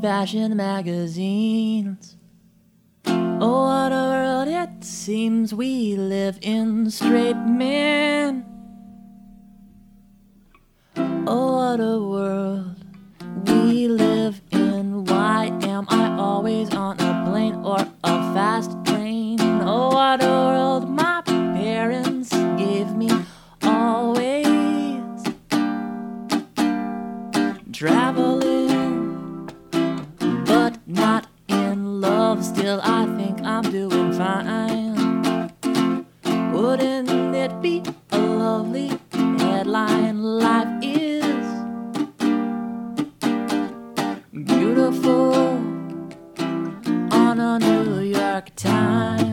fashion magazines. Oh, what a world it seems we live in, straight men. Oh, what a world we live in. Why am I always on a plane or a fast train? Oh, what a world my parents gave me. Always traveling, love. Still, I think I'm doing fine. Wouldn't it be a lovely headline? Life is beautiful on a New York Times.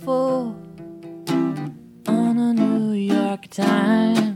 Beautiful on a New York Times.